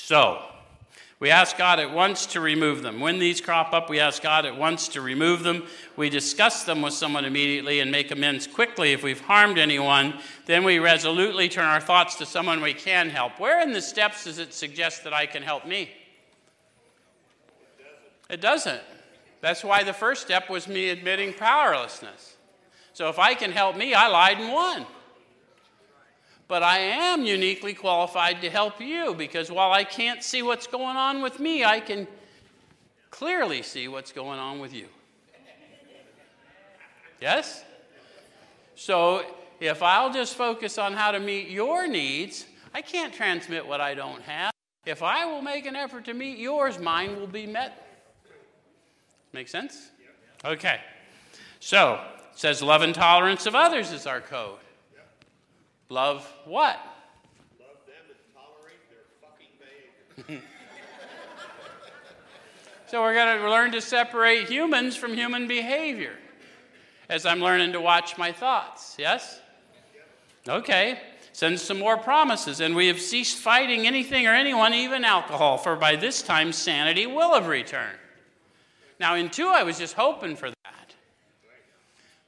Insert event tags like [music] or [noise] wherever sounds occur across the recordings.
So, we ask God at once to remove them. When these crop up, we ask God at once to remove them. We discuss them with someone immediately and make amends quickly if we've harmed anyone. Then we resolutely turn our thoughts to someone we can help. Where in the steps does it suggest that I can help me? It doesn't. That's why the first step was me admitting powerlessness. So if I can help me, I lied and won. But I am uniquely qualified to help you because while I can't see what's going on with me, I can clearly see what's going on with you. Yes? So if I'll just focus on how to meet your needs, I can't transmit what I don't have. If I will make an effort to meet yours, mine will be met. Make sense? Okay. So, it says love and tolerance of others is our code. Love what? Love them and tolerate their fucking behavior. [laughs] so we're going to learn to separate humans from human behavior as I'm learning to watch my thoughts. Yes? Okay. Send some more promises. And we have ceased fighting anything or anyone, even alcohol, for by this time sanity will have returned. Now, in two, I was just hoping for that.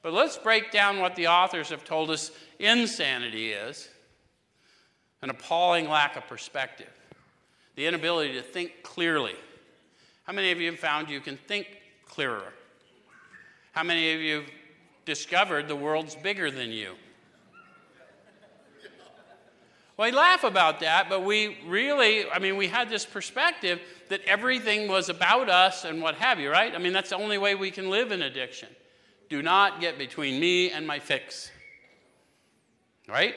But let's break down what the authors have told us insanity is an appalling lack of perspective, the inability to think clearly. How many of you have found you can think clearer? How many of you have discovered the world's bigger than you? Well, we laugh about that, but we really, I mean, we had this perspective that everything was about us and what have you, right? I mean, that's the only way we can live in addiction. Do not get between me and my fix. Right?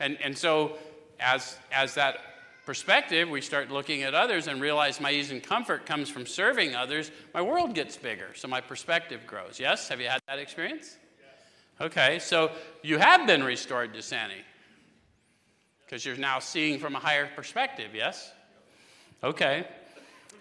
And, and so, as, as that perspective, we start looking at others and realize my ease and comfort comes from serving others, my world gets bigger. So my perspective grows. Yes? Have you had that experience? Okay, so you have been restored to sanity because you're now seeing from a higher perspective, yes? Okay.